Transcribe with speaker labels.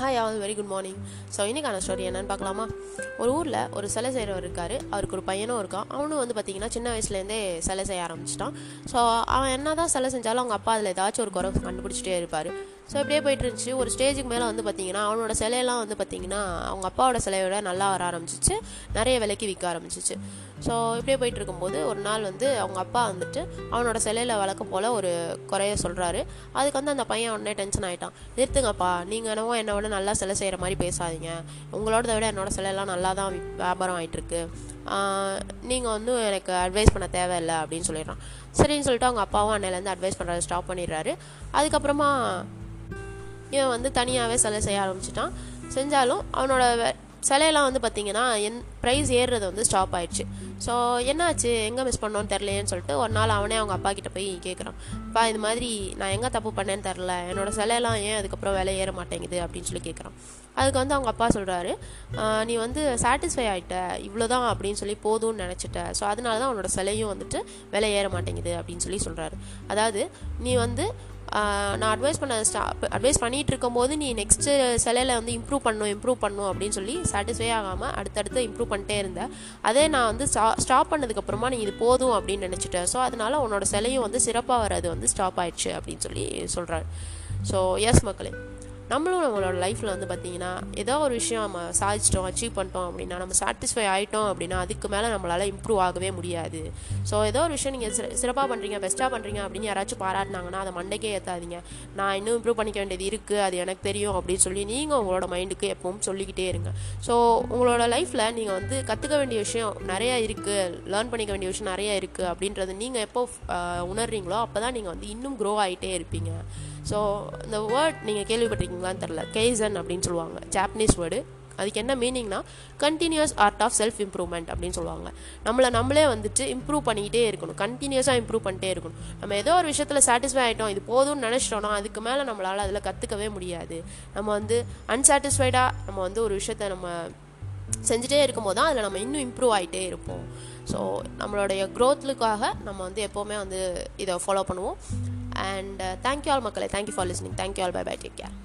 Speaker 1: Hi all very good morning so இன்றைக்கான story என்னன்னு பார்க்கலாமா? ஒரு ஊரில் ஒரு சிலை செய்கிறவர் இருக்கார். அவருக்கு ஒரு பையனும் இருக்கான். அவனும் வந்து பார்த்திங்கன்னா சின்ன வயசுலேருந்தே சிலை செய்ய ஆரம்பிச்சிட்டான். ஸோ அவன் என்ன தான் சிலை செஞ்சாலும் அவங்க அப்பா அதில் ஏதாச்சும் ஒரு குறை கண்டுபிடிச்சிட்டே இருப்பார். ஸோ இப்படியே போயிட்டு இருந்துச்சு ஒரு ஸ்டேஜுக்கு மேலே வந்து பார்த்திங்கன்னா அவனோட சிலையெல்லாம் வந்து பார்த்திங்கன்னா அவங்க அப்பாவோட சிலையோட நல்லா வர ஆரம்பிச்சிச்சு. நிறைய விலைக்கு விற்க ஆரம்பிச்சிச்சு. ஸோ இப்படியே போயிட்டு இருக்கும்போது ஒரு நாள் வந்து அவங்க அப்பா வந்துட்டு அவனோட சிலையில் வழக்கம் போல் ஒரு குறைய சொல்கிறாரு அதுக்கு வந்து அந்த பையன் உடனே டென்ஷன் ஆகிட்டான் நிறுத்துங்கப்பா நீங்கள் என்னவோ என்னை விட நல்லா சிலை செய்கிற மாதிரி பேசாதீங்க. உங்களோட விட என்னோட சிலையெல்லாம் நல்லா தான் வியாபாரம் ஆகிட்டுருக்கு நீங்கள் வந்து எனக்கு அட்வைஸ் பண்ண தேவையில்லை அப்படின்னு சொல்லிடுறான். சரின்னு சொல்லிட்டு அவங்க அப்பாவும் அன்னையிலேருந்து அட்வைஸ் பண்ணுறது ஸ்டாப் பண்ணிடுறாரு. அதுக்கப்புறமா இவன் வந்து தனியாகவே சிலை செய்ய ஆரம்பிச்சிட்டான். செஞ்சாலும் அவனோட வே- சிலையெல்லாம் வந்து பார்த்தீங்கன்னா என் ப்ரைஸ் ஏறுறது வந்து ஸ்டாப் ஆயிடுச்சு. ஸோ என்னாச்சு? எங்கே மிஸ் பண்ணோன்னு தெரிலையேன்னு சொல்லிட்டு ஒரு நாள் அவனே அவங்க அப்பா கிட்ட போய் கேட்குறான் அப்பா இது மாதிரி நான் எங்கே தப்பு பண்ணேன்னு தெரில என்னோடய சிலையெல்லாம் ஏன் அதுக்கப்புறம் விலை ஏற மாட்டேங்குது? அப்படின்னு சொல்லி கேட்குறான் அதுக்கு வந்து அவங்க அப்பா சொல்கிறாரு நீ வந்து சாட்டிஸ்ஃபை ஆகிட்ட இவ்வளோதான் அப்படின்னு சொல்லி போதும்னு நினச்சிட்ட. ஸோ அதனால தான் அவனோட சிலையும் வந்துட்டு விலை ஏற மாட்டேங்குது. அப்படின்னு சொல்லி சொல்கிறாரு அதாவது நீ வந்து நான் அட்வைஸ் பண்ண ஸ்டா அட்வைஸ் பண்ணிகிட்டு இருக்கும்போது நீ நெக்ஸ்ட்டு சிலையில் வந்து இம்ப்ரூவ் பண்ணும் இம்ப்ரூவ் பண்ணும் அப்படின்னு சொல்லி சாட்டிஸ்ஃபை ஆகாமல் அடுத்தடுத்து இம்ப்ரூவ் பண்ணிட்டே இருந்தேன் அதே நான் வந்து ஸ்டா ஸ்டாப் பண்ணதுக்கப்புறமா நீ இது போதும் அப்படின்னு நினச்சிட்டேன் ஸோ அதனால உன்னோட சிலையும் வந்து சிறப்பாக வர்றது வந்து ஸ்டாப் ஆயிடுச்சு அப்படின்னு சொல்லி சொல்கிறார் ஸோ எஸ் மக்களே. நம்மளும் நம்மளோட லைஃப்பில் வந்து பார்த்தீங்கன்னா ஏதோ ஒரு விஷயம் நம்ம சாதிச்சிட்டோம் அச்சீவ் பண்ணிட்டோம் அப்படின்னா நம்ம சாட்டிஸ்ஃபை ஆகிட்டோம் அப்படின்னா அதுக்கு மேலே நம்மளால் இம்ப்ரூவ் ஆகவே முடியாது. ஸோ ஏதோ ஒரு விஷயம் நீங்கள் சிறப்பாக பண்ணுறீங்க பெஸ்ட்டாக பண்ணுறீங்க அப்படின்னு யாராச்சும் பாராட்டினாங்கன்னா அதை மண்டைக்கே ஏற்றாதீங்க நான் இன்னும் இம்ப்ரூவ் பண்ணிக்க வேண்டியது இருக்குது அது எனக்கு தெரியும் அப்படின்னு சொல்லி நீங்கள் உங்களோட மைண்டுக்கு எப்பவும் சொல்லிக்கிட்டே இருங்க. ஸோ உங்களோட லைஃப்பில் நீங்கள் வந்து கற்றுக்க வேண்டிய விஷயம் நிறையா இருக்குது லேர்ன் பண்ணிக்க வேண்டிய விஷயம் நிறையா இருக்குது அப்படின்றது நீங்கள் எப்போ உணர்றீங்களோ அப்போ தான் நீங்கள் வந்து இன்னும் க்ரோ ஆகிட்டே இருப்பீங்க. ஸோ இந்த வேர்ட் நீங்கள் கேள்விப்பட்டிருக்கீங்களான்னு தெரில கேசன் அப்படின்னு சொல்லுவாங்க. ஜாப்பனீஸ் வேர்டு அதுக்கு என்ன மீனிங்னா continuous art of self improvement அப்படின்னு சொல்லுவாங்க. நம்மளை நம்மளே வந்துட்டு இம்ப்ரூவ் பண்ணிக்கிட்டே இருக்கணும். கண்டினியூஸாக இம்ப்ரூவ் பண்ணிட்டே இருக்கணும். நம்ம ஏதோ ஒரு விஷயத்தில் சாட்டிஸ்ஃபை ஆகிட்டோம் இது போதும்னு நினச்சிட்டோம்னா அதுக்கு மேலே நம்மளால் அதில் கற்றுக்கவே முடியாது. நம்ம வந்து அன்சாட்டிஸ்ஃபைடாக நம்ம வந்து ஒரு விஷயத்த நம்ம செஞ்சுட்டே இருக்கும்போது தான் அதில் நம்ம இன்னும் இம்ப்ரூவ் ஆகிட்டே இருப்போம். ஸோ நம்மளுடைய க்ரோத்துக்காக நம்ம வந்து எப்போவுமே வந்து இதை ஃபாலோ பண்ணுவோம். அண்ட் தேங்க்யூ ஆல் மக்களே thank you for listening thank you all bye bye take care